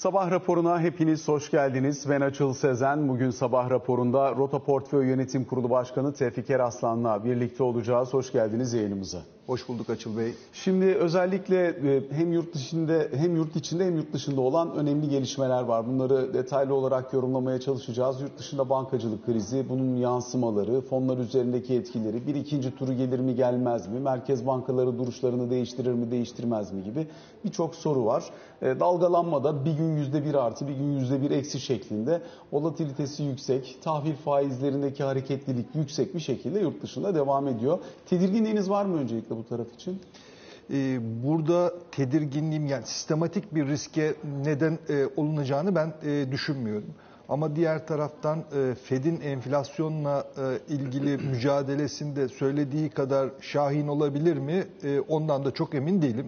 Sabah raporuna hepiniz hoş geldiniz. Ben Açıl Sezen. Bugün sabah raporunda Rota Portföy Yönetim Kurulu Başkanı Tevfik Eraslan'la birlikte olacağız. Hoş geldiniz yayınımıza. Hoş bulduk Açıl Bey. Şimdi özellikle e, hem yurt dışında hem yurt içinde hem yurt dışında olan önemli gelişmeler var. Bunları detaylı olarak yorumlamaya çalışacağız. Yurt dışında bankacılık krizi, bunun yansımaları, fonlar üzerindeki etkileri, bir ikinci turu gelir mi gelmez mi, merkez bankaları duruşlarını değiştirir mi değiştirmez mi gibi birçok soru var. E, dalgalanma da bir gün yüzde bir artı bir gün yüzde bir eksi şeklinde volatilitesi yüksek, tahvil faizlerindeki hareketlilik yüksek bir şekilde yurt dışında devam ediyor. Tedirginliğiniz var mı öncelikle bu taraf için? Ee, burada tedirginliğim yani sistematik bir riske neden e, olunacağını ben e, düşünmüyorum. Ama diğer taraftan e, Fed'in enflasyonla e, ilgili mücadelesinde söylediği kadar şahin olabilir mi? E, ondan da çok emin değilim.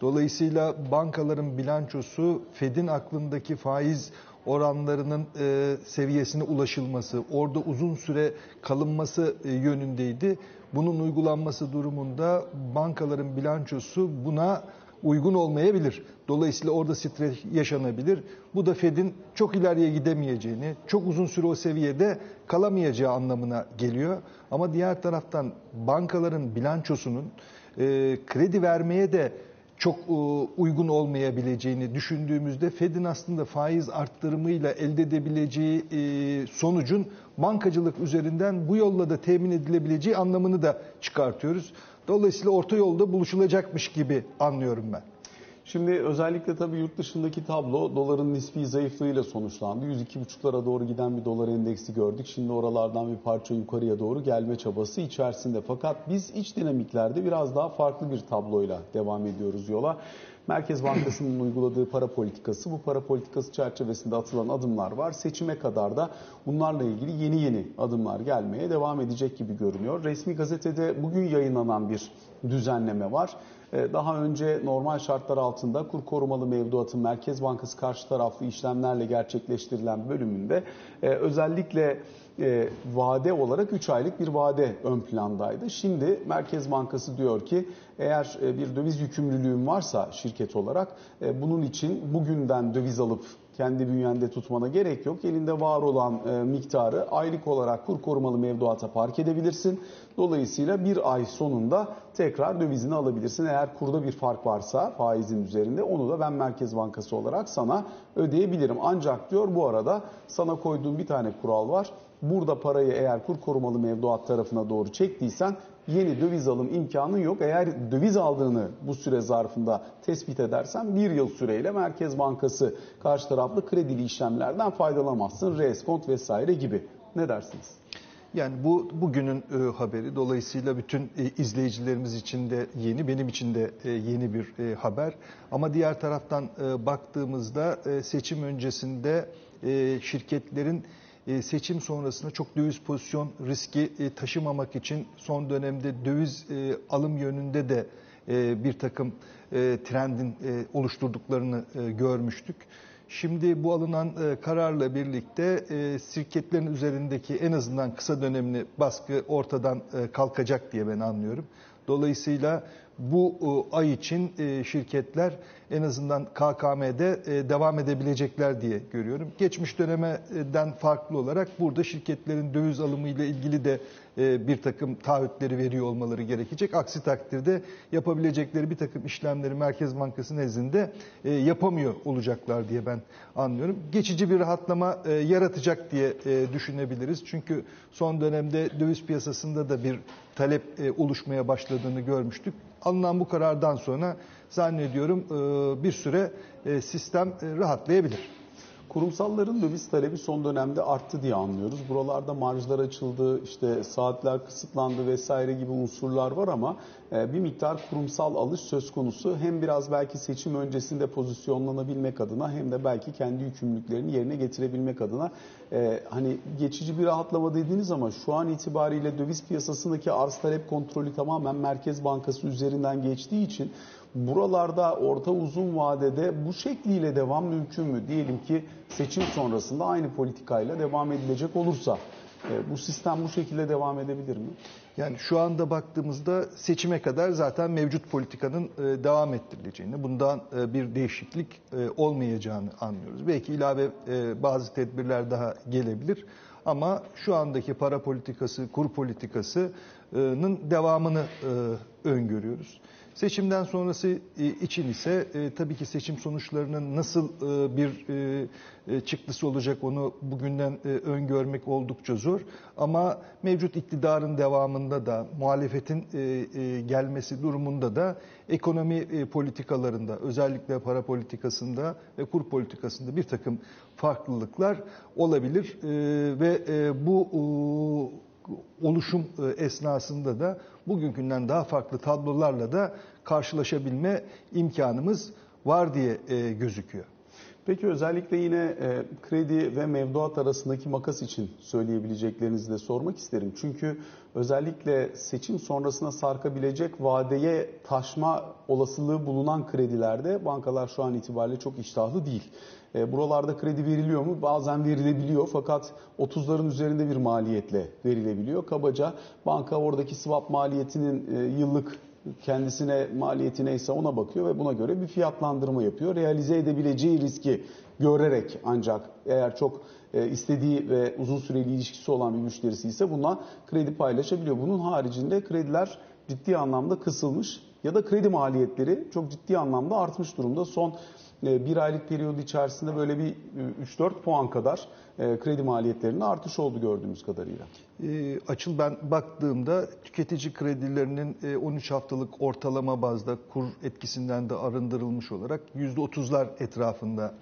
Dolayısıyla bankaların bilançosu Fed'in aklındaki faiz oranlarının e, seviyesine ulaşılması, orada uzun süre kalınması e, yönündeydi. Bunun uygulanması durumunda bankaların bilançosu buna uygun olmayabilir. Dolayısıyla orada stres yaşanabilir. Bu da Fed'in çok ileriye gidemeyeceğini, çok uzun süre o seviyede kalamayacağı anlamına geliyor. Ama diğer taraftan bankaların bilançosunun e, kredi vermeye de çok e, uygun olmayabileceğini düşündüğümüzde Fed'in aslında faiz arttırımıyla elde edebileceği e, sonucun bankacılık üzerinden bu yolla da temin edilebileceği anlamını da çıkartıyoruz. Dolayısıyla orta yolda buluşulacakmış gibi anlıyorum ben. Şimdi özellikle tabii yurt dışındaki tablo doların nispi zayıflığıyla sonuçlandı. 102,5'lara doğru giden bir dolar endeksi gördük. Şimdi oralardan bir parça yukarıya doğru gelme çabası içerisinde. Fakat biz iç dinamiklerde biraz daha farklı bir tabloyla devam ediyoruz yola. Merkez Bankası'nın uyguladığı para politikası, bu para politikası çerçevesinde atılan adımlar var. Seçime kadar da bunlarla ilgili yeni yeni adımlar gelmeye devam edecek gibi görünüyor. Resmi gazetede bugün yayınlanan bir düzenleme var. Daha önce normal şartlar altında kur korumalı mevduatın Merkez Bankası karşı taraflı işlemlerle gerçekleştirilen bölümünde özellikle e, vade olarak 3 aylık bir vade ön plandaydı. Şimdi Merkez Bankası diyor ki eğer e, bir döviz yükümlülüğün varsa şirket olarak e, bunun için bugünden döviz alıp kendi bünyende tutmana gerek yok. Elinde var olan e, miktarı aylık olarak kur korumalı mevduata park edebilirsin. Dolayısıyla bir ay sonunda tekrar dövizini alabilirsin. Eğer kurda bir fark varsa faizin üzerinde onu da ben Merkez Bankası olarak sana ödeyebilirim. Ancak diyor bu arada sana koyduğum bir tane kural var. Burada parayı eğer kur korumalı mevduat tarafına doğru çektiysen yeni döviz alım imkanı yok. Eğer döviz aldığını bu süre zarfında tespit edersen bir yıl süreyle Merkez Bankası karşı taraflı kredili işlemlerden faydalanamazsın. Reskont vesaire gibi. Ne dersiniz? Yani bu bugünün e, haberi dolayısıyla bütün e, izleyicilerimiz için de yeni, benim için de e, yeni bir e, haber. Ama diğer taraftan e, baktığımızda e, seçim öncesinde e, şirketlerin e, seçim sonrasında çok döviz pozisyon riski e, taşımamak için son dönemde döviz e, alım yönünde de bir takım trendin oluşturduklarını görmüştük. Şimdi bu alınan kararla birlikte şirketlerin üzerindeki en azından kısa dönemli baskı ortadan kalkacak diye ben anlıyorum. Dolayısıyla bu ay için şirketler en azından KKM'de devam edebilecekler diye görüyorum. Geçmiş dönemden farklı olarak burada şirketlerin döviz alımı ile ilgili de bir takım taahhütleri veriyor olmaları gerekecek. Aksi takdirde yapabilecekleri bir takım işlemleri Merkez Bankası nezdinde yapamıyor olacaklar diye ben anlıyorum. Geçici bir rahatlama yaratacak diye düşünebiliriz. Çünkü son dönemde döviz piyasasında da bir talep oluşmaya başladığını görmüştük. Alınan bu karardan sonra zannediyorum bir süre sistem rahatlayabilir. Kurumsalların döviz talebi son dönemde arttı diye anlıyoruz. Buralarda marjlar açıldı, işte saatler kısıtlandı vesaire gibi unsurlar var ama bir miktar kurumsal alış söz konusu. Hem biraz belki seçim öncesinde pozisyonlanabilmek adına hem de belki kendi yükümlülüklerini yerine getirebilmek adına hani geçici bir rahatlama dediğiniz ama şu an itibariyle döviz piyasasındaki arz talep kontrolü tamamen Merkez Bankası üzerinden geçtiği için buralarda orta uzun vadede bu şekliyle devam mümkün mü? Diyelim ki seçim sonrasında aynı politikayla devam edilecek olursa E, bu sistem bu şekilde devam edebilir mi? Yani şu anda baktığımızda seçime kadar zaten mevcut politikanın e, devam ettirileceğini, bundan e, bir değişiklik olmayacağını anlıyoruz. Belki ilave bazı tedbirler daha gelebilir ama şu andaki para politikası, kur politikasının devamını öngörüyoruz. Seçimden sonrası e, için ise e, tabii ki seçim sonuçlarının nasıl e, bir çıktısı olacak onu bugünden öngörmek oldukça zor. Ama mevcut iktidarın devamında da muhalefetin gelmesi durumunda da ekonomi politikalarında özellikle para politikasında ve kur politikasında bir takım farklılıklar olabilir ve bu oluşum e, esnasında da bugünkünden daha farklı tablolarla da karşılaşabilme imkanımız var diye e, gözüküyor. Peki özellikle yine e, kredi ve mevduat arasındaki makas için söyleyebileceklerinizi de sormak isterim. Çünkü özellikle seçim sonrasına sarkabilecek vadeye taşma olasılığı bulunan kredilerde bankalar şu an itibariyle çok iştahlı değil. E, buralarda kredi veriliyor mu? Bazen verilebiliyor fakat 30'ların üzerinde bir maliyetle verilebiliyor. Kabaca banka oradaki swap maliyetinin e, yıllık kendisine maliyeti neyse ona bakıyor ve buna göre bir fiyatlandırma yapıyor. Realize edebileceği riski görerek ancak eğer çok e, istediği ve uzun süreli ilişkisi olan bir müşterisi ise buna kredi paylaşabiliyor. Bunun haricinde krediler ciddi anlamda kısılmış ya da kredi maliyetleri çok ciddi anlamda artmış durumda. Son bir aylık periyod içerisinde böyle bir 3-4 e, puan kadar e, kredi maliyetlerinde artış oldu gördüğümüz kadarıyla. E, açıl ben baktığımda tüketici kredilerinin 13 haftalık ortalama bazda kur etkisinden de arındırılmış olarak %30'lar etrafında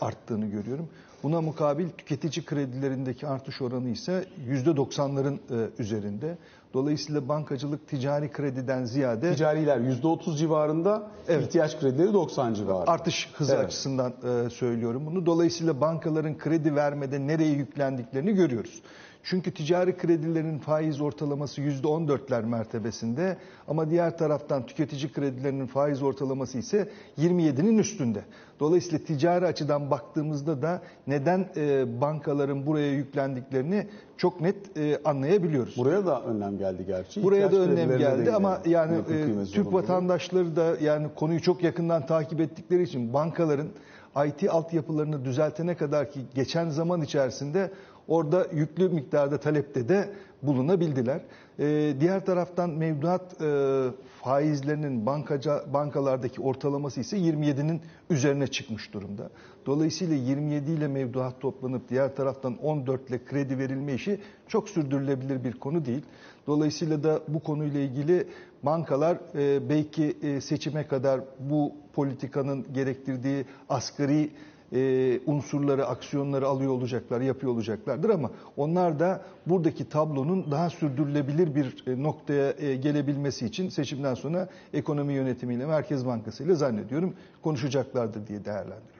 arttığını görüyorum. Buna mukabil tüketici kredilerindeki artış oranı ise %90'ların üzerinde. Dolayısıyla bankacılık ticari krediden ziyade... Ticariler %30 civarında, evet. ihtiyaç kredileri 90 civarında. Artış hızı evet. açısından e, söylüyorum bunu. Dolayısıyla bankaların kredi vermede nereye yüklendiklerini görüyoruz. Çünkü ticari kredilerin faiz ortalaması %14'ler mertebesinde ama diğer taraftan tüketici kredilerinin faiz ortalaması ise 27'nin üstünde. Dolayısıyla ticari açıdan baktığımızda da neden e, bankaların buraya yüklendiklerini çok net e, anlayabiliyoruz. Buraya da önlem geldi gerçi. Buraya İhtiyaç da önlem geldi ama yani e, Türk vatandaşları da yani konuyu çok yakından takip ettikleri için bankaların IT altyapılarını düzeltene kadar ki geçen zaman içerisinde orada yüklü miktarda talepte de bulunabildiler. Ee, diğer taraftan mevduat e, faizlerinin bankaca, bankalardaki ortalaması ise 27'nin üzerine çıkmış durumda. Dolayısıyla 27 ile mevduat toplanıp diğer taraftan 14 ile kredi verilme işi çok sürdürülebilir bir konu değil. Dolayısıyla da bu konuyla ilgili bankalar e, belki e, seçime kadar bu politikanın gerektirdiği asgari e, unsurları, aksiyonları alıyor olacaklar, yapıyor olacaklardır ama onlar da buradaki tablonun daha sürdürülebilir bir e, noktaya e, gelebilmesi için seçimden sonra ekonomi yönetimiyle, Merkez Bankası ile zannediyorum konuşacaklardır diye değerlendiriyorum.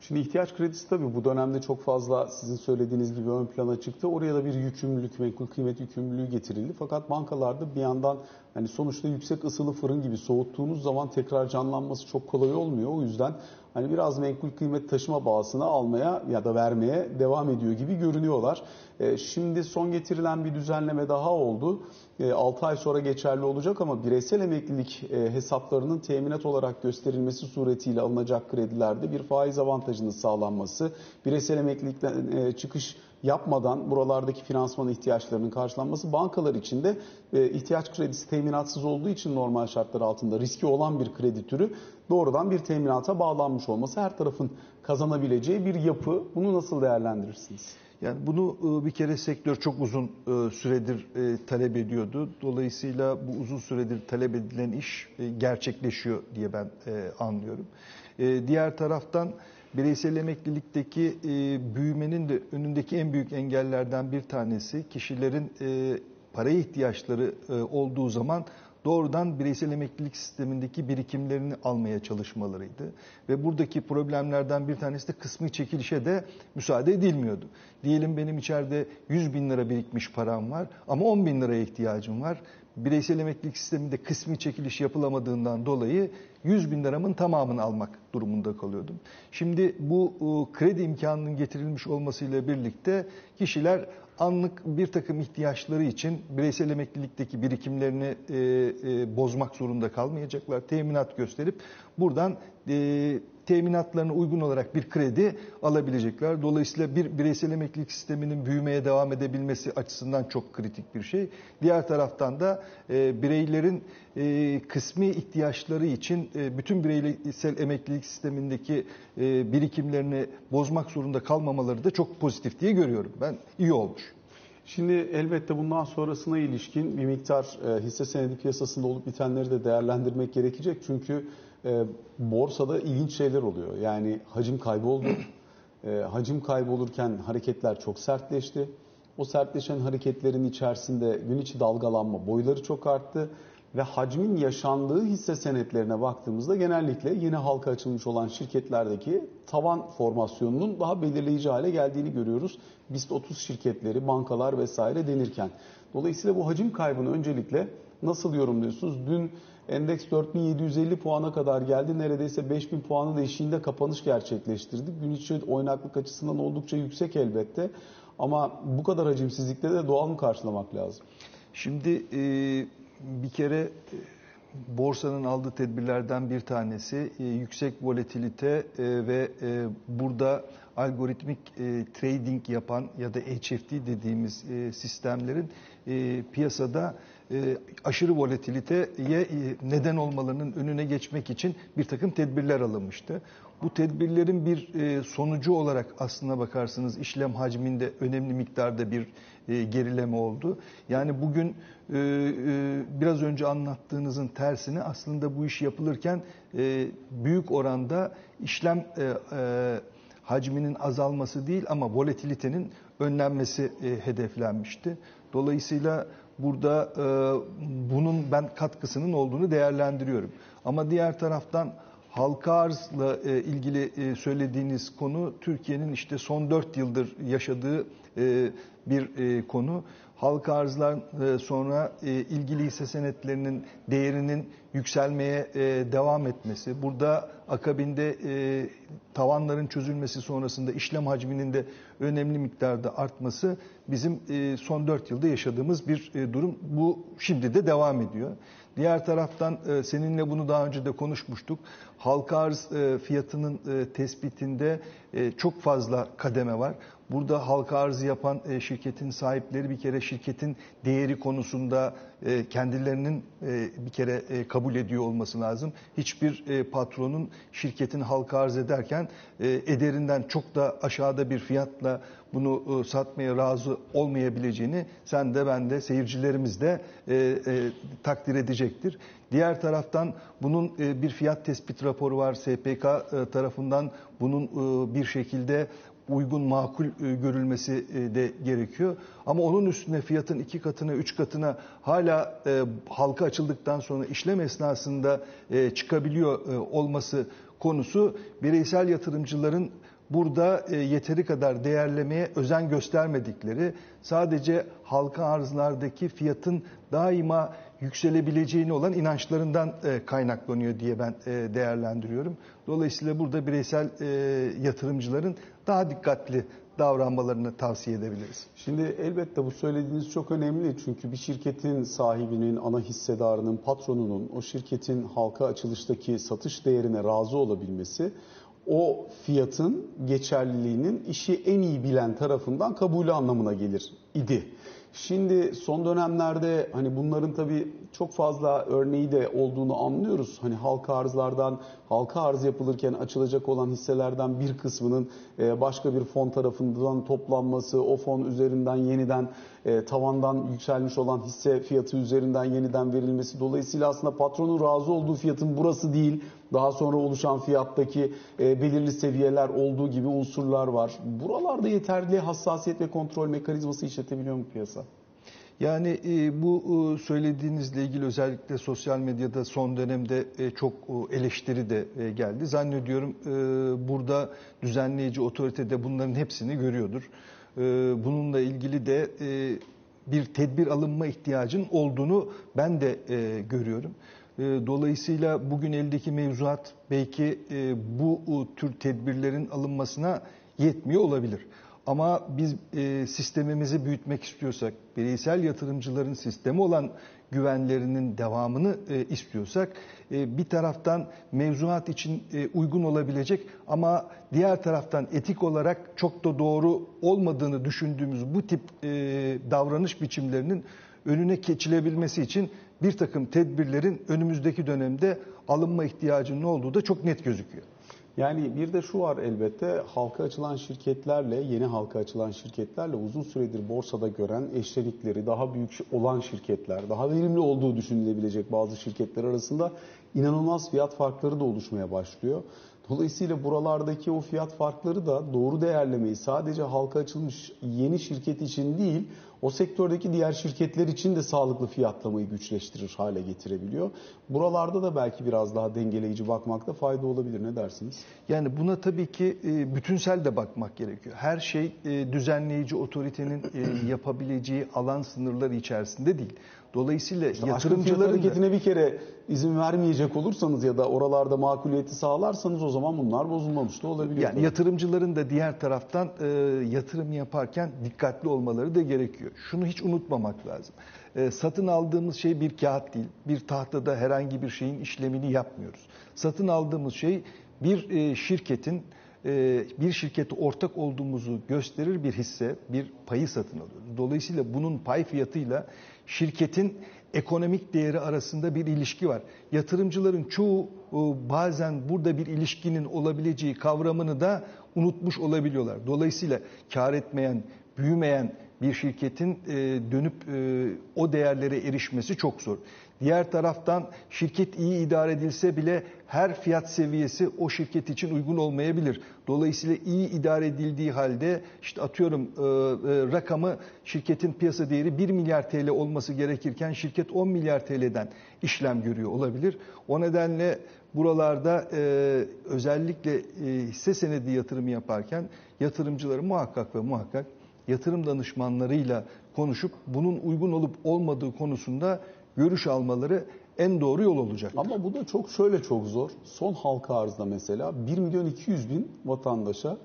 Şimdi ihtiyaç kredisi tabii bu dönemde çok fazla sizin söylediğiniz gibi ön plana çıktı. Oraya da bir yükümlülük, menkul kıymet yükümlülüğü getirildi. Fakat bankalarda bir yandan hani sonuçta yüksek ısılı fırın gibi soğuttuğunuz zaman tekrar canlanması çok kolay olmuyor. O yüzden hani biraz menkul kıymet taşıma bağısını almaya ya da vermeye devam ediyor gibi görünüyorlar. E, şimdi son getirilen bir düzenleme daha oldu. 6 e, ay sonra geçerli olacak ama bireysel emeklilik e, hesaplarının teminat olarak gösterilmesi suretiyle alınacak kredilerde bir faiz avantajının sağlanması, bireysel emeklilikten çıkış yapmadan buralardaki finansman ihtiyaçlarının karşılanması bankalar için de ihtiyaç kredisi teminatsız olduğu için normal şartlar altında riski olan bir kredi türü doğrudan bir teminata bağlanmış olması her tarafın kazanabileceği bir yapı. Bunu nasıl değerlendirirsiniz? Yani bunu e, bir kere sektör çok uzun e, süredir e, talep ediyordu. Dolayısıyla bu uzun süredir talep edilen iş gerçekleşiyor diye ben anlıyorum. Diğer taraftan bireysel emeklilikteki büyümenin de önündeki en büyük engellerden bir tanesi kişilerin para ihtiyaçları olduğu zaman doğrudan bireysel emeklilik sistemindeki birikimlerini almaya çalışmalarıydı. Ve buradaki problemlerden bir tanesi de kısmi çekilişe de müsaade edilmiyordu. Diyelim benim içeride 100 bin lira birikmiş param var ama 10 bin liraya ihtiyacım var. Bireysel emeklilik sisteminde kısmi çekiliş yapılamadığından dolayı 100 bin liramın tamamını almak durumunda kalıyordum. Şimdi bu e, kredi imkanının getirilmiş olmasıyla birlikte kişiler anlık bir takım ihtiyaçları için bireysel emeklilikteki birikimlerini e, e, bozmak zorunda kalmayacaklar. Teminat gösterip buradan teminatlarına uygun olarak bir kredi alabilecekler. Dolayısıyla bir bireysel emeklilik sisteminin büyümeye devam edebilmesi açısından çok kritik bir şey. Diğer taraftan da e, bireylerin e, kısmi ihtiyaçları için e, bütün bireysel emeklilik sistemindeki e, birikimlerini bozmak zorunda kalmamaları da çok pozitif diye görüyorum. Ben iyi olmuş. Şimdi elbette bundan sonrasına ilişkin bir miktar e, hisse senedi piyasasında olup bitenleri de değerlendirmek gerekecek. Çünkü e, borsada ilginç şeyler oluyor. Yani hacim kaybı oldu. E, hacim kaybı olurken hareketler çok sertleşti. O sertleşen hareketlerin içerisinde gün içi dalgalanma boyları çok arttı ve hacmin yaşandığı hisse senetlerine baktığımızda genellikle yeni halka açılmış olan şirketlerdeki tavan formasyonunun daha belirleyici hale geldiğini görüyoruz. BIST 30 şirketleri, bankalar vesaire denirken. Dolayısıyla bu hacim kaybını öncelikle nasıl yorumluyorsunuz? Dün endeks 4750 puana kadar geldi. Neredeyse 5000 puanın eşiğinde kapanış gerçekleştirdi. Gün içi oynaklık açısından oldukça yüksek elbette. Ama bu kadar hacimsizlikte de doğal mı karşılamak lazım? Şimdi e, bir kere e, borsanın aldığı tedbirlerden bir tanesi e, yüksek volatilite e, ve e, burada algoritmik e, trading yapan ya da HFT dediğimiz e, sistemlerin e, piyasada e, aşırı volatiliteye e, neden olmalarının önüne geçmek için bir takım tedbirler alınmıştı. Bu tedbirlerin bir e, sonucu olarak aslına bakarsınız işlem hacminde önemli miktarda bir gerileme oldu. Yani bugün biraz önce anlattığınızın tersine aslında bu iş yapılırken büyük oranda işlem hacminin azalması değil ama volatilitenin önlenmesi hedeflenmişti. Dolayısıyla burada e, bunun ben katkısının olduğunu değerlendiriyorum. Ama diğer taraftan halka arzla e, ilgili e, söylediğiniz konu Türkiye'nin işte son 4 yıldır yaşadığı e, bir e, konu. Halka arzlar e, sonra e, ilgili hisse senetlerinin değerinin yükselmeye e, devam etmesi, burada akabinde tavanların çözülmesi sonrasında işlem hacminin de önemli miktarda artması bizim son 4 yılda yaşadığımız bir durum. Bu şimdi de devam ediyor. Diğer taraftan seninle bunu daha önce de konuşmuştuk. Halka arz fiyatının tespitinde çok fazla kademe var. Burada halka arzı yapan e, şirketin sahipleri bir kere şirketin değeri konusunda e, kendilerinin e, bir kere e, kabul ediyor olması lazım. Hiçbir e, patronun şirketin halka arz ederken e, ederinden çok da aşağıda bir fiyatla bunu e, satmaya razı olmayabileceğini sen de ben de seyircilerimiz de e, e, takdir edecektir. Diğer taraftan bunun e, bir fiyat tespit raporu var SPK e, tarafından bunun e, bir şekilde uygun makul görülmesi de gerekiyor. Ama onun üstüne fiyatın iki katına, üç katına hala halka açıldıktan sonra işlem esnasında çıkabiliyor olması konusu bireysel yatırımcıların burada yeteri kadar değerlemeye özen göstermedikleri, sadece halka arzlardaki fiyatın daima yükselebileceğine olan inançlarından e, kaynaklanıyor diye ben e, değerlendiriyorum. Dolayısıyla burada bireysel yatırımcıların daha dikkatli davranmalarını tavsiye edebiliriz. Şimdi elbette bu söylediğiniz çok önemli çünkü bir şirketin sahibinin, ana hissedarının, patronunun o şirketin halka açılıştaki satış değerine razı olabilmesi o fiyatın geçerliliğinin işi en iyi bilen tarafından kabulü anlamına gelir idi. Şimdi son dönemlerde hani bunların tabii çok fazla örneği de olduğunu anlıyoruz. Hani halka arzlardan, halka arz yapılırken açılacak olan hisselerden bir kısmının e, başka bir fon tarafından toplanması, o fon üzerinden yeniden e, tavandan yükselmiş olan hisse fiyatı üzerinden yeniden verilmesi. Dolayısıyla aslında patronun razı olduğu fiyatın burası değil, daha sonra oluşan fiyattaki e, belirli seviyeler olduğu gibi unsurlar var. Buralarda yeterli hassasiyet ve kontrol mekanizması işletebiliyor mu piyasa? Yani e, bu e, söylediğinizle ilgili özellikle sosyal medyada son dönemde e, çok eleştiri de geldi. Zannediyorum burada düzenleyici otorite de bunların hepsini görüyordur. Bununla ilgili de bir tedbir alınma ihtiyacının olduğunu ben de e, görüyorum. E, dolayısıyla bugün eldeki mevzuat belki e, bu e, tür tedbirlerin alınmasına yetmiyor olabilir. Ama biz e, sistemimizi büyütmek istiyorsak, bireysel yatırımcıların sistemi olan güvenlerinin devamını istiyorsak, bir taraftan mevzuat için uygun olabilecek ama diğer taraftan etik olarak çok da doğru olmadığını düşündüğümüz bu tip davranış biçimlerinin önüne geçilebilmesi için bir takım tedbirlerin önümüzdeki dönemde alınma ihtiyacının olduğu da çok net gözüküyor. Yani bir de şu var elbette halka açılan şirketlerle yeni halka açılan şirketlerle uzun süredir borsada gören eşlenikleri daha büyük olan şirketler, daha verimli olduğu düşünülebilecek bazı şirketler arasında inanılmaz fiyat farkları da oluşmaya başlıyor. Dolayısıyla buralardaki o fiyat farkları da doğru değerlemeyi sadece halka açılmış yeni şirket için değil, o sektördeki diğer şirketler için de sağlıklı fiyatlamayı güçleştirir hale getirebiliyor. Buralarda da belki biraz daha dengeleyici bakmakta fayda olabilir. Ne dersiniz? Yani buna tabii ki e, bütünsel de bakmak gerekiyor. Her şey e, düzenleyici otoritenin e, yapabileceği alan sınırları içerisinde değil. Dolayısıyla işte yatırımcıların hareketine bir kere izin vermeyecek olursanız ya da oralarda makuliyeti sağlarsanız o zaman bunlar bozulmamış da olabilir. Yani yatırımcıların da diğer taraftan e, yatırım yaparken dikkatli olmaları da gerekiyor. Şunu hiç unutmamak lazım. E, satın aldığımız şey bir kağıt değil. Bir tahtada herhangi bir şeyin işlemini yapmıyoruz. Satın aldığımız şey bir e, şirketin bir şirkete ortak olduğumuzu gösterir bir hisse, bir payı satın alıyoruz. Dolayısıyla bunun pay fiyatıyla şirketin ekonomik değeri arasında bir ilişki var. Yatırımcıların çoğu e, bazen burada bir ilişkinin olabileceği kavramını da unutmuş olabiliyorlar. Dolayısıyla kar etmeyen, büyümeyen bir şirketin e, dönüp e, o değerlere erişmesi çok zor. Diğer taraftan şirket iyi idare edilse bile her fiyat seviyesi o şirket için uygun olmayabilir. Dolayısıyla iyi idare edildiği halde işte atıyorum e, e, rakamı şirketin piyasa değeri 1 milyar TL olması gerekirken şirket 10 milyar TL'den işlem görüyor olabilir. O nedenle buralarda e, özellikle e, hisse senedi yatırımı yaparken yatırımcıları muhakkak ve muhakkak yatırım danışmanlarıyla konuşup bunun uygun olup olmadığı konusunda görüş almaları en doğru yol olacak. Ama bu da çok şöyle çok zor. Son halka arzda mesela 1 milyon 200 bin vatandaşa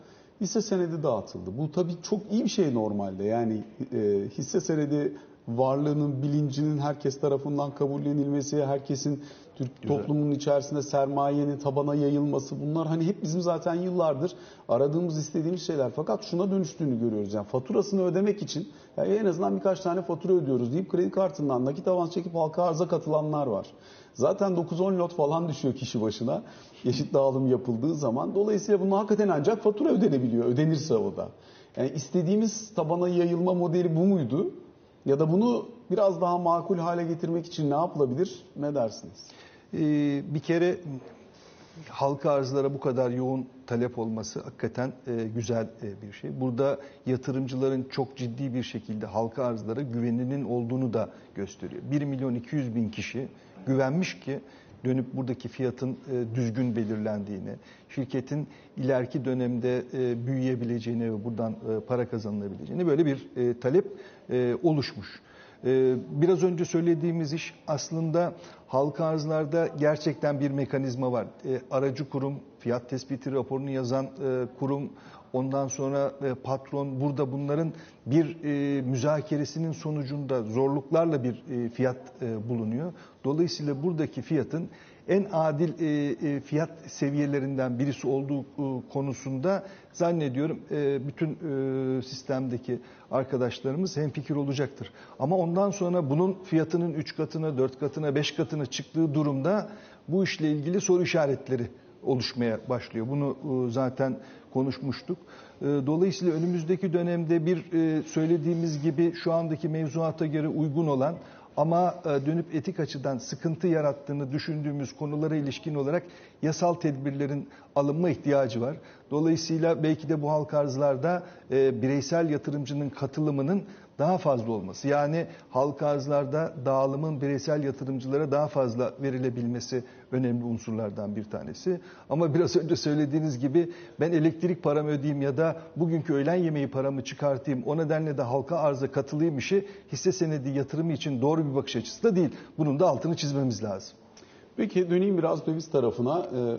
hisse senedi dağıtıldı. Bu tabii çok iyi bir şey normalde. Yani e, hisse senedi varlığının bilincinin herkes tarafından kabullenilmesi, herkesin Türk Güzel. toplumunun içerisinde sermayenin tabana yayılması bunlar hani hep bizim zaten yıllardır aradığımız istediğimiz şeyler. Fakat şuna dönüştüğünü görüyoruz. Yani faturasını ödemek için yani en azından birkaç tane fatura ödüyoruz deyip kredi kartından nakit avans çekip halka arza katılanlar var. Zaten 9-10 lot falan düşüyor kişi başına eşit dağılım yapıldığı zaman. Dolayısıyla bunun hakikaten ancak fatura ödenebiliyor. Ödenirse o da. Yani istediğimiz tabana yayılma modeli bu muydu? Ya da bunu biraz daha makul hale getirmek için ne yapılabilir? Ne dersiniz? Ee, bir kere halka arzlara bu kadar yoğun talep olması hakikaten e, güzel e, bir şey. Burada yatırımcıların çok ciddi bir şekilde halka arzlara güveninin olduğunu da gösteriyor. 1 milyon 200 bin kişi güvenmiş ki dönüp buradaki fiyatın e, düzgün belirlendiğini, şirketin ileriki dönemde e, büyüyebileceğini ve buradan e, para kazanılabileceğini böyle bir e, talep e, oluşmuş. E, biraz önce söylediğimiz iş aslında halka arzlarda gerçekten bir mekanizma var. E, aracı kurum, fiyat tespiti raporunu yazan e, kurum, ondan sonra e, patron burada bunların bir e, müzakeresinin sonucunda zorluklarla bir fiyat bulunuyor. Dolayısıyla buradaki fiyatın en adil e, e, fiyat seviyelerinden birisi olduğu e, konusunda zannediyorum e, bütün e, sistemdeki arkadaşlarımız hemfikir olacaktır. Ama ondan sonra bunun fiyatının 3 katına, 4 katına, 5 katına çıktığı durumda bu işle ilgili soru işaretleri oluşmaya başlıyor. Bunu e, zaten konuşmuştuk. E, dolayısıyla önümüzdeki dönemde bir e, söylediğimiz gibi şu andaki mevzuata göre uygun olan ama dönüp etik açıdan sıkıntı yarattığını düşündüğümüz konulara ilişkin olarak yasal tedbirlerin alınma ihtiyacı var. Dolayısıyla belki de bu halk arzlarda bireysel yatırımcının katılımının daha fazla olması. Yani halka arzlarda dağılımın bireysel yatırımcılara daha fazla verilebilmesi önemli unsurlardan bir tanesi. Ama biraz önce söylediğiniz gibi ben elektrik paramı ödeyeyim ya da bugünkü öğlen yemeği paramı çıkartayım o nedenle de halka arza katılayım işi hisse senedi yatırımı için doğru bir bakış açısı da değil. Bunun da altını çizmemiz lazım. Peki döneyim biraz döviz tarafına. Ee,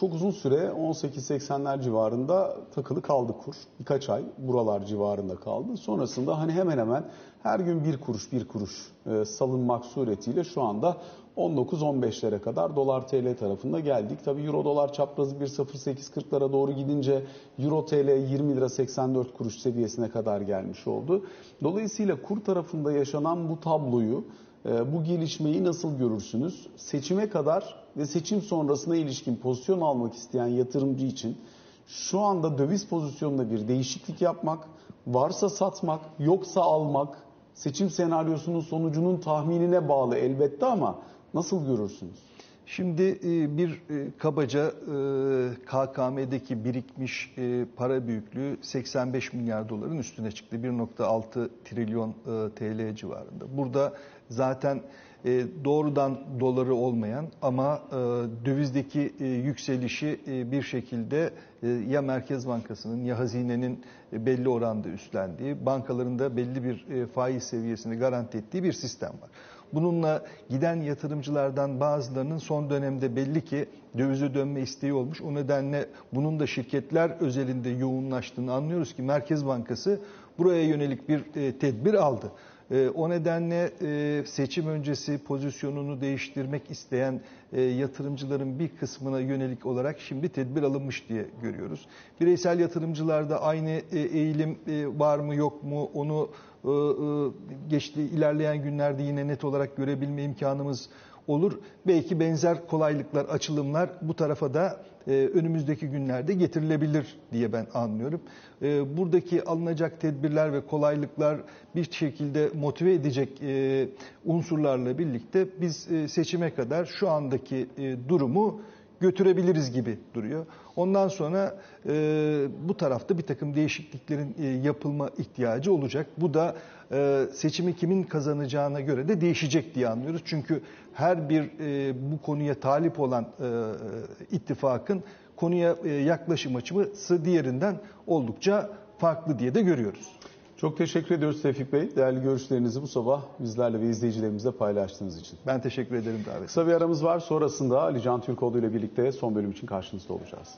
çok uzun süre 18.80'ler civarında takılı kaldı kur. Birkaç ay buralar civarında kaldı. Sonrasında hani hemen hemen her gün bir kuruş bir kuruş e, salınmak suretiyle şu anda 19-15'lere kadar dolar TL tarafında geldik. Tabi euro dolar çaprazı 1.08.40'lara doğru gidince euro TL 20 lira 84 kuruş seviyesine kadar gelmiş oldu. Dolayısıyla kur tarafında yaşanan bu tabloyu bu gelişmeyi nasıl görürsünüz? Seçime kadar ve seçim sonrasına ilişkin pozisyon almak isteyen yatırımcı için şu anda döviz pozisyonunda bir değişiklik yapmak, varsa satmak, yoksa almak, seçim senaryosunun sonucunun tahminine bağlı elbette ama nasıl görürsünüz? Şimdi e, bir e, kabaca KKM'deki birikmiş para büyüklüğü 85 milyar doların üstüne çıktı. 1.6 trilyon TL civarında. Burada zaten doğrudan doları olmayan ama dövizdeki yükselişi bir şekilde ya Merkez Bankası'nın ya hazinenin belli oranda üstlendiği, bankaların da belli bir faiz seviyesini garanti ettiği bir sistem var. Bununla giden yatırımcılardan bazılarının son dönemde belli ki dövize dönme isteği olmuş. O nedenle bunun da şirketler özelinde yoğunlaştığını anlıyoruz ki Merkez Bankası buraya yönelik bir tedbir aldı. O nedenle seçim öncesi pozisyonunu değiştirmek isteyen yatırımcıların bir kısmına yönelik olarak şimdi tedbir alınmış diye görüyoruz. Bireysel yatırımcılarda aynı eğilim var mı yok mu onu geçti ilerleyen günlerde yine net olarak görebilme imkanımız olur. Belki benzer kolaylıklar, açılımlar bu tarafa da önümüzdeki günlerde getirilebilir diye ben anlıyorum. Buradaki alınacak tedbirler ve kolaylıklar bir şekilde motive edecek unsurlarla birlikte biz seçime kadar şu andaki durumu götürebiliriz gibi duruyor. Ondan sonra e, bu tarafta bir takım değişikliklerin e, yapılma ihtiyacı olacak. Bu da e, seçimi kimin kazanacağına göre de değişecek diye anlıyoruz. Çünkü her bir e, bu konuya talip olan e, ittifakın konuya e, yaklaşım açısı diğerinden oldukça farklı diye de görüyoruz. Çok teşekkür ediyoruz Tevfik Bey. Değerli görüşlerinizi bu sabah bizlerle ve izleyicilerimizle paylaştığınız için. Ben teşekkür ederim davet. Kısa bir aramız var. Sonrasında Ali Can Türkoğlu ile birlikte son bölüm için karşınızda olacağız.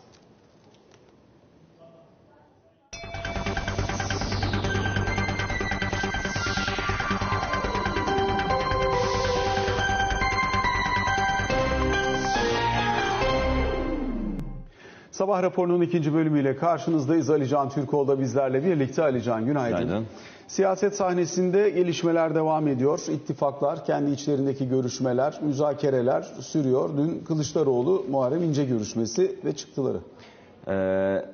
Sabah raporunun ikinci bölümüyle karşınızdayız. Ali Can Türkoğlu da bizlerle birlikte. Ali Can günaydın. Günaydın. Siyaset sahnesinde gelişmeler devam ediyor. İttifaklar, kendi içlerindeki görüşmeler, müzakereler sürüyor. Dün Kılıçdaroğlu Muharrem İnce görüşmesi ve çıktıları. Ee,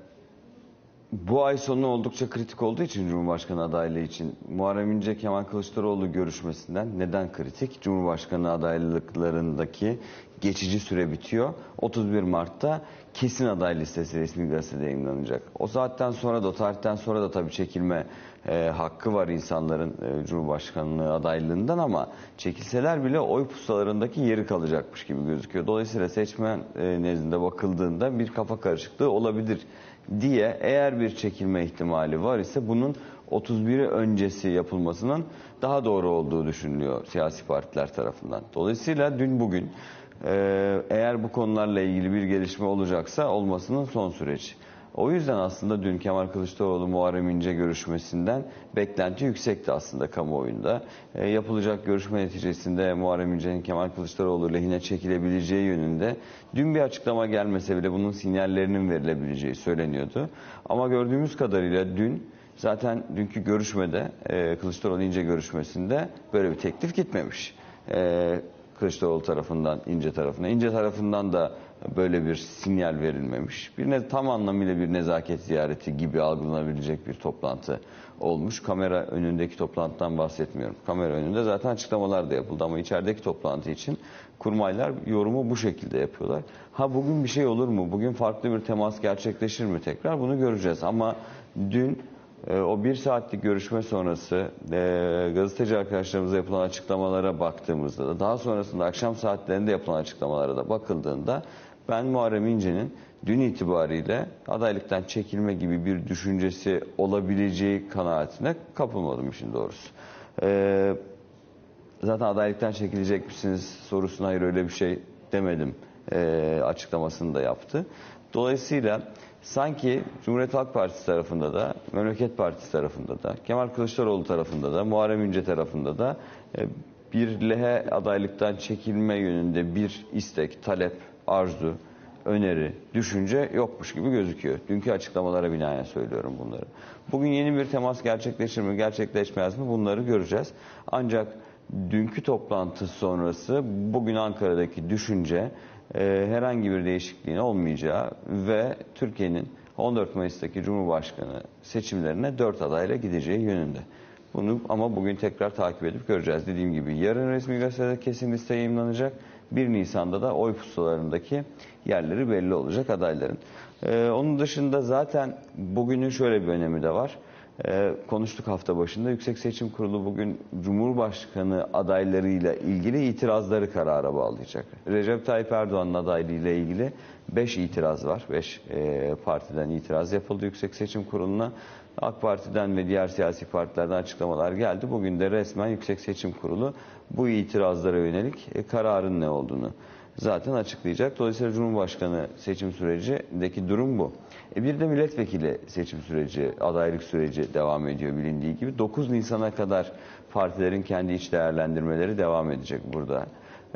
bu ay sonu oldukça kritik olduğu için Cumhurbaşkanı adaylığı için Muharrem İnce Kemal Kılıçdaroğlu görüşmesinden neden kritik? Cumhurbaşkanı adaylıklarındaki geçici süre bitiyor. 31 Mart'ta kesin aday listesi resmi gazetede yayınlanacak. O saatten sonra da o tarihten sonra da tabii çekilme e, hakkı var insanların e, Cumhurbaşkanlığı adaylığından ama çekilseler bile oy pusularındaki yeri kalacakmış gibi gözüküyor. Dolayısıyla seçmen e, nezdinde bakıldığında bir kafa karışıklığı olabilir diye eğer bir çekilme ihtimali var ise bunun 31'i öncesi yapılmasının daha doğru olduğu düşünülüyor siyasi partiler tarafından. Dolayısıyla dün bugün eğer bu konularla ilgili bir gelişme olacaksa olmasının son süreci. O yüzden aslında dün Kemal Kılıçdaroğlu Muharrem İnce görüşmesinden beklenti yüksekti aslında kamuoyunda. E, yapılacak görüşme neticesinde Muharrem İnce'nin Kemal Kılıçdaroğlu lehine çekilebileceği yönünde dün bir açıklama gelmese bile bunun sinyallerinin verilebileceği söyleniyordu. Ama gördüğümüz kadarıyla dün zaten dünkü görüşmede e, Kılıçdaroğlu İnce görüşmesinde böyle bir teklif gitmemiş. E, Kılıçdaroğlu tarafından İnce tarafına. İnce tarafından da böyle bir sinyal verilmemiş. Bir ne, tam anlamıyla bir nezaket ziyareti gibi algılanabilecek bir toplantı olmuş. Kamera önündeki toplantıdan bahsetmiyorum. Kamera önünde zaten açıklamalar da yapıldı ama içerideki toplantı için kurmaylar yorumu bu şekilde yapıyorlar. Ha bugün bir şey olur mu? Bugün farklı bir temas gerçekleşir mi tekrar? Bunu göreceğiz ama dün E, o bir saatlik görüşme sonrası e, gazeteci arkadaşlarımıza yapılan açıklamalara baktığımızda da daha sonrasında akşam saatlerinde yapılan açıklamalara da bakıldığında ben Muharrem İnce'nin dün itibariyle adaylıktan çekilme gibi bir düşüncesi olabileceği kanaatine kapılmadım işin doğrusu. E, zaten adaylıktan çekilecek misiniz sorusuna hayır öyle bir şey demedim e, açıklamasını da yaptı. Dolayısıyla sanki Cumhuriyet Halk Partisi tarafında da, Memleket Partisi tarafında da, Kemal Kılıçdaroğlu tarafında da, Muharrem İnce tarafında da e, bir lehe adaylıktan çekilme yönünde bir istek, talep, arzu, öneri, düşünce yokmuş gibi gözüküyor. Dünkü açıklamalara binaen söylüyorum bunları. Bugün yeni bir temas gerçekleşir mi, gerçekleşmez mi bunları göreceğiz. Ancak dünkü toplantı sonrası bugün Ankara'daki düşünce e, herhangi bir değişikliğin olmayacağı ve Türkiye'nin 14 Mayıs'taki Cumhurbaşkanı seçimlerine 4 adayla gideceği yönünde. Bunu ama bugün tekrar takip edip göreceğiz. Dediğim gibi yarın resmi gazetede kesin liste yayınlanacak. 1 Nisan'da da oy pusulalarındaki yerleri belli olacak adayların. Ee, onun dışında zaten bugünün şöyle bir önemi de var. Ee, konuştuk hafta başında. Yüksek Seçim Kurulu bugün Cumhurbaşkanı adaylarıyla ilgili itirazları karara bağlayacak. Recep Tayyip Erdoğan'ın adaylığıyla ilgili 5 itiraz var. 5 partiden itiraz yapıldı Yüksek Seçim Kurulu'na. AK Parti'den ve diğer siyasi partilerden açıklamalar geldi. Bugün de resmen Yüksek Seçim Kurulu bu itirazlara yönelik e, kararın ne olduğunu zaten açıklayacak. Dolayısıyla Cumhurbaşkanı seçim sürecindeki durum bu. E bir de milletvekili seçim süreci, adaylık süreci devam ediyor bilindiği gibi. 9 Nisan'a kadar partilerin kendi iç değerlendirmeleri devam edecek burada.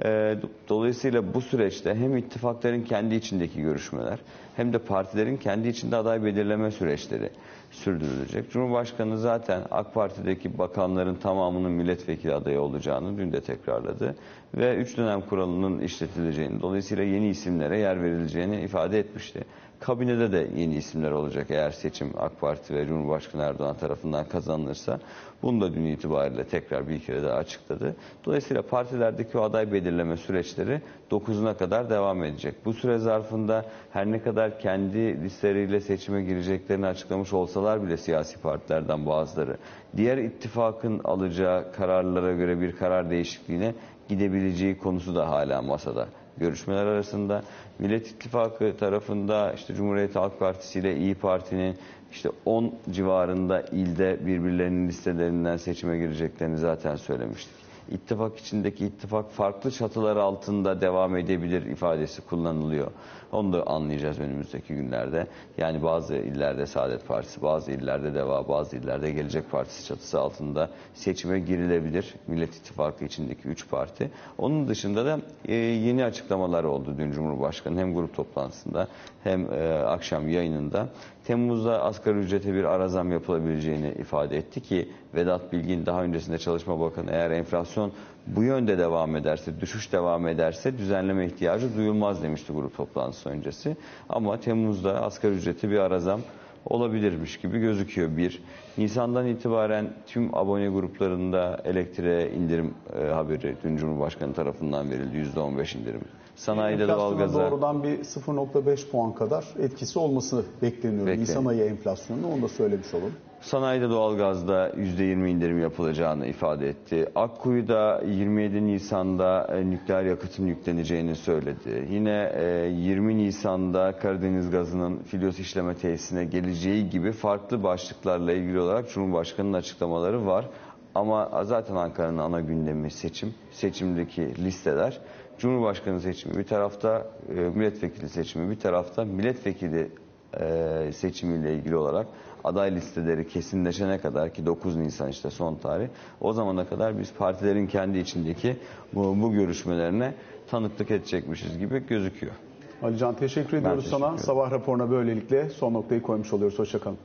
E, Dolayısıyla bu süreçte hem ittifakların kendi içindeki görüşmeler hem de partilerin kendi içinde aday belirleme süreçleri sürdürülecek. Cumhurbaşkanı zaten AK Parti'deki bakanların tamamının milletvekili adayı olacağını dün de tekrarladı. Ve 3 dönem kuralının işletileceğini, dolayısıyla yeni isimlere yer verileceğini ifade etmişti. Kabinede de yeni isimler olacak eğer seçim AK Parti ve Cumhurbaşkanı Erdoğan tarafından kazanılırsa. Bunu da dün itibariyle tekrar bir kere daha açıkladı. Dolayısıyla partilerdeki o aday belirleme süreçleri 9'una kadar devam edecek. Bu süre zarfında her ne kadar kendi listeleriyle seçime gireceklerini açıklamış olsalar bile siyasi partilerden bazıları diğer ittifakın alacağı kararlara göre bir karar değişikliğine gidebileceği konusu da hala masada görüşmeler arasında. Millet İttifakı tarafında işte Cumhuriyet Halk Partisi ile İyi Parti'nin işte 10 civarında ilde birbirlerinin listelerinden seçime gireceklerini zaten söylemiştik. İttifak içindeki ittifak farklı çatılar altında devam edebilir ifadesi kullanılıyor. Onu da anlayacağız önümüzdeki günlerde. Yani bazı illerde Saadet Partisi, bazı illerde Deva, bazı illerde Gelecek Partisi çatısı altında seçime girilebilir. Millet İttifakı içindeki 3 parti. Onun dışında da e, yeni açıklamalar oldu dün Cumhurbaşkanı hem grup toplantısında hem e, akşam yayınında. Temmuz'da asgari ücrete bir ara zam yapılabileceğini ifade etti ki Vedat Bilgin daha öncesinde Çalışma Bakanı eğer enflasyon bu yönde devam ederse, düşüş devam ederse düzenleme ihtiyacı duyulmaz demişti grup toplantısı öncesi. Ama Temmuz'da asgari ücreti bir ara zam olabilirmiş gibi gözüküyor. Bir, Nisan'dan itibaren tüm abone gruplarında elektriğe indirim e, haberi dün Cumhurbaşkanı tarafından verildi. %15 indirim. Sanayide doğalgaza doğrudan bir 0.5 puan kadar etkisi olması bekleniyor. Bekleniyor. Nisan ayı enflasyonu onu da söylemiş olalım. Sanayide doğalgazda %20 indirim yapılacağını ifade etti. Akkuyu'da 27 Nisan'da e, nükleer yakıtın yükleneceğini söyledi. Yine e, 20 Nisan'da Karadeniz gazının filyos işleme tesisine geleceği gibi farklı başlıklarla ilgili olarak Cumhurbaşkanı'nın açıklamaları var. Ama zaten Ankara'nın ana gündemi seçim. Seçimdeki listeler. Cumhurbaşkanı seçimi bir tarafta, e, milletvekili seçimi bir tarafta, milletvekili e, seçimiyle ilgili olarak aday listeleri kesinleşene kadar ki 9 Nisan işte son tarih o zamana kadar biz partilerin kendi içindeki bu, bu görüşmelerine tanıklık edecekmişiz gibi gözüküyor. Alican teşekkür ediyoruz teşekkür sana. ederim. Sabah raporuna böylelikle son noktayı koymuş oluyoruz. Hoşçakalın.